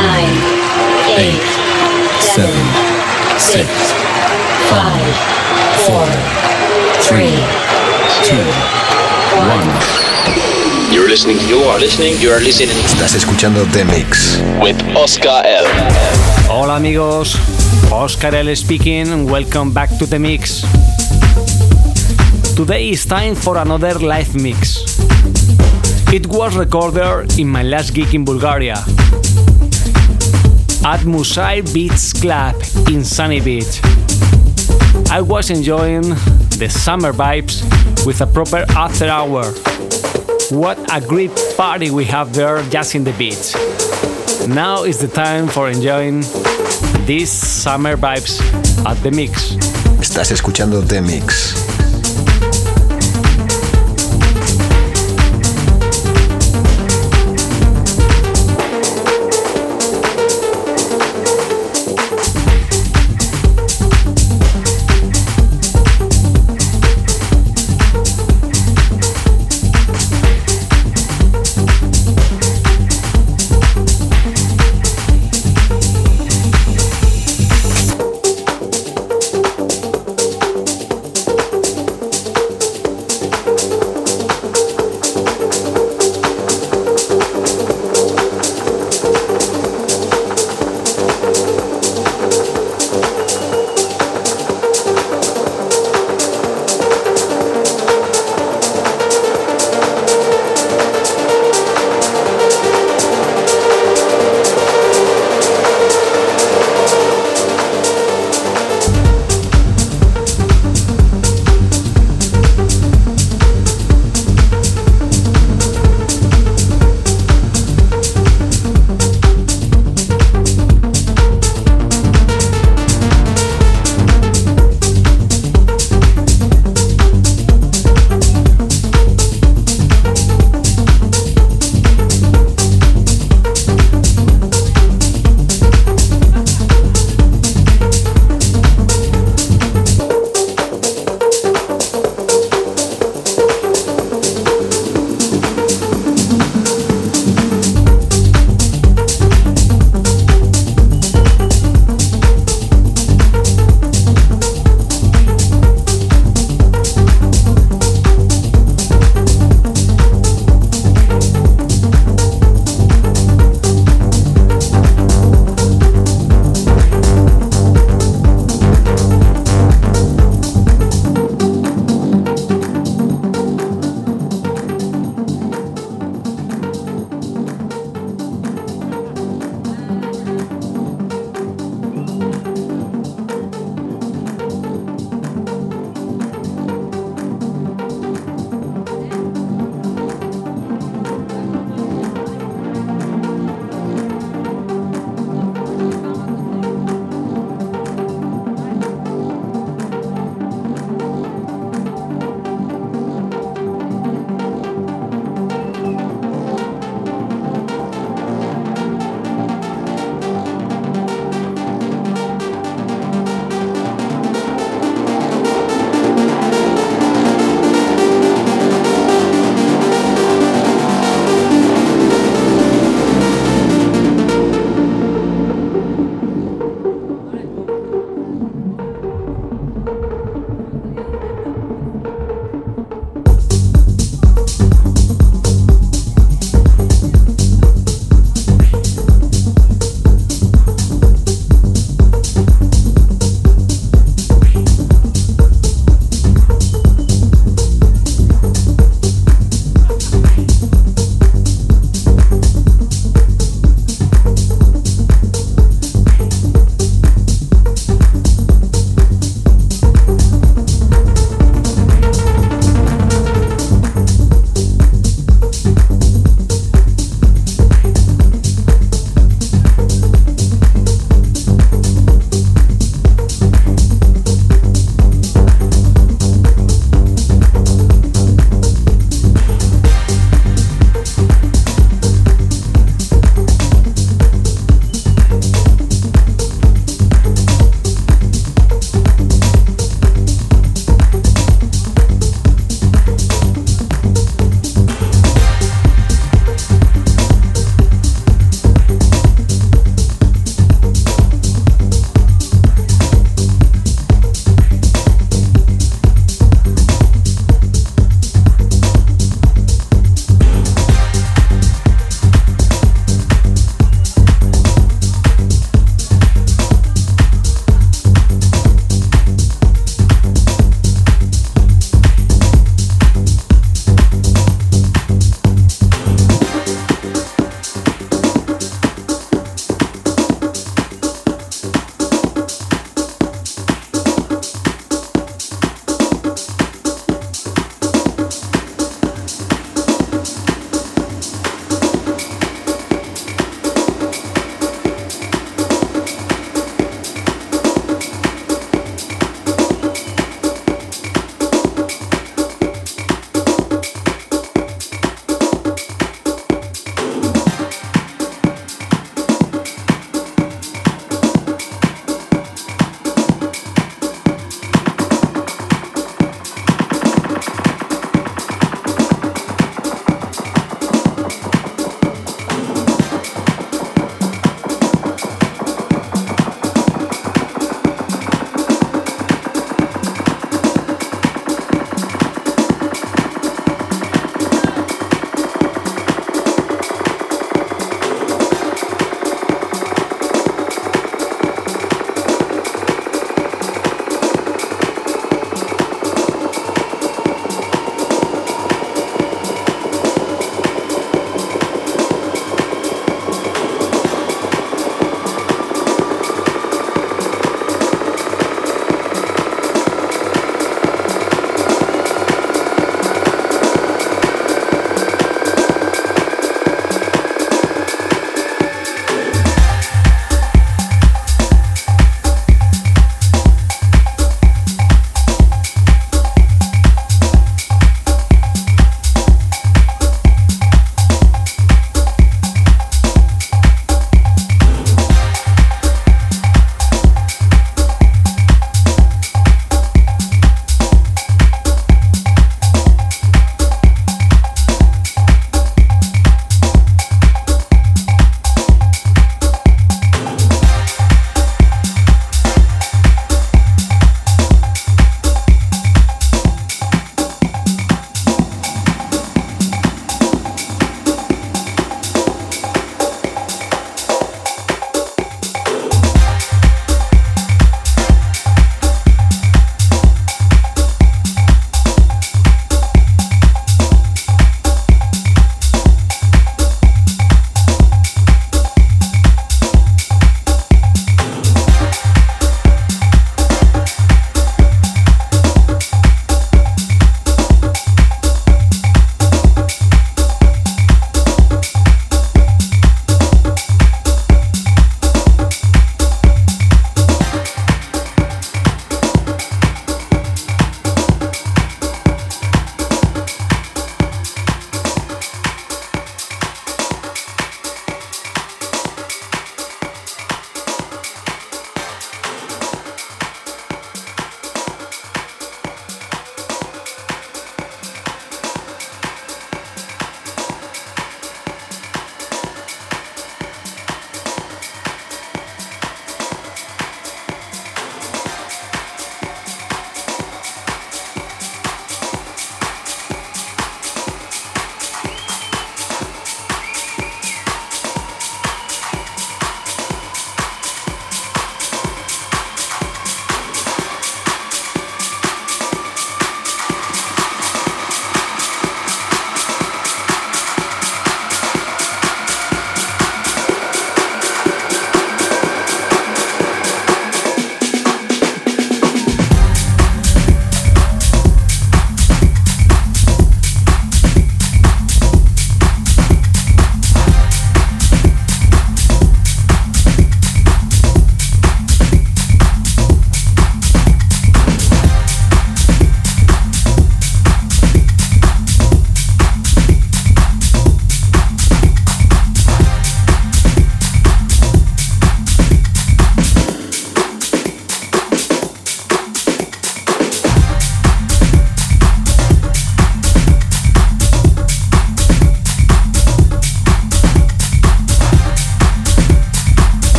nine, eight, seven, six, five, four, three, two, one. You're listening, you are listening, you are listening Estás escuchando The Mix. with Oscar L. Hola amigos, Oscar L speaking. Welcome back to the mix. Today is time for another live mix. It was recorded in my last gig in Bulgaria at Musai Beats Club in Sunny Beach. I was enjoying the summer vibes with a proper after hour. What a great party we have there just in the beach. Now is the time for enjoying these summer vibes at the mix. Estás escuchando The Mix.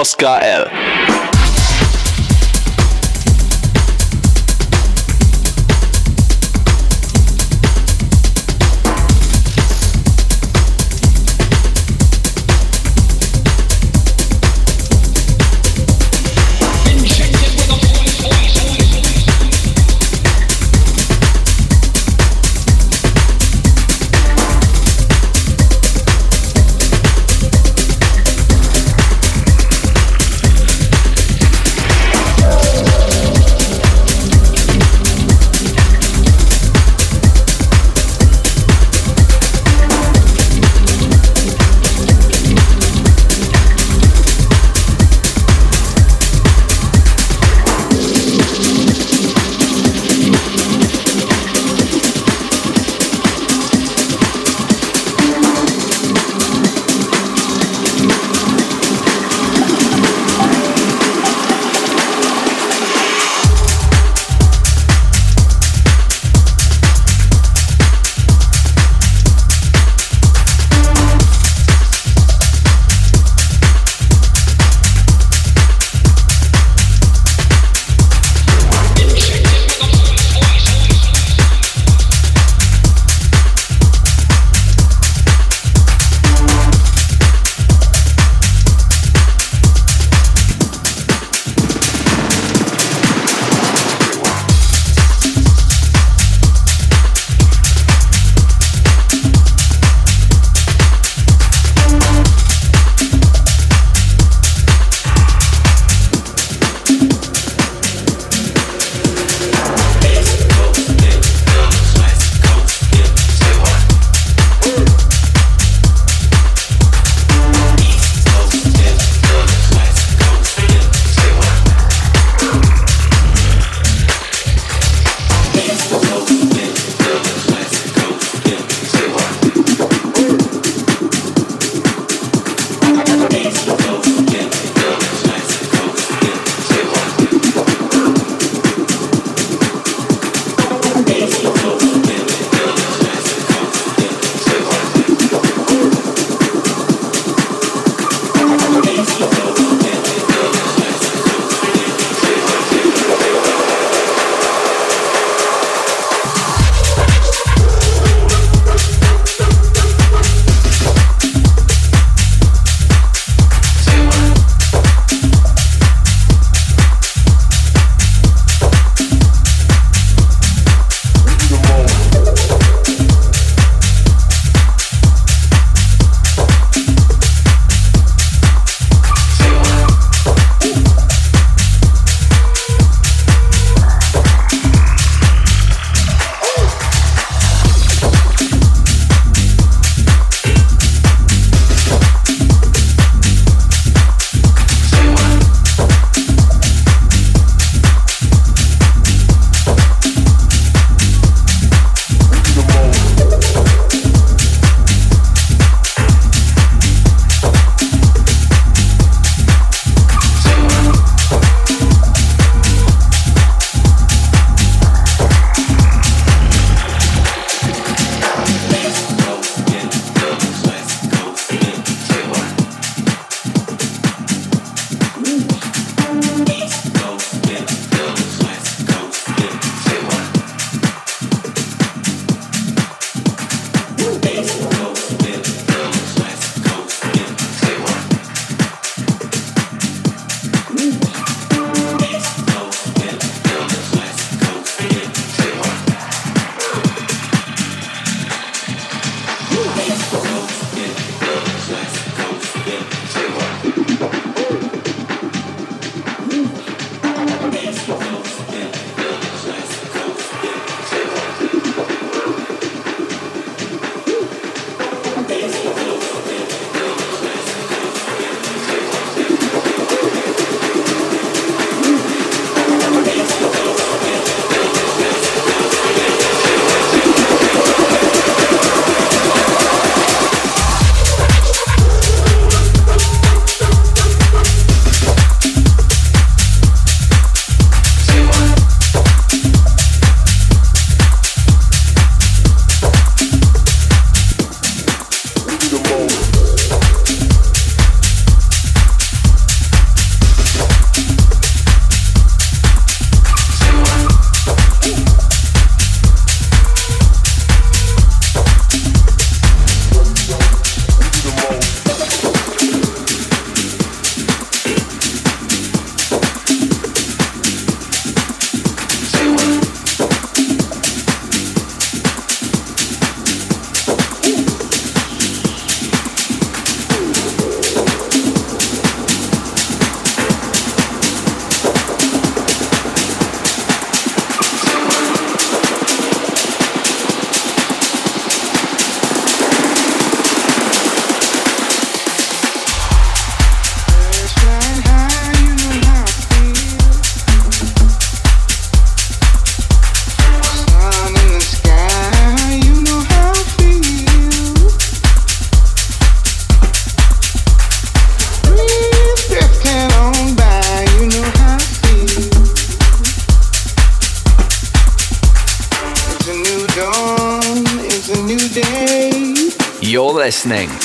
Oscar L.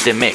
The Mix.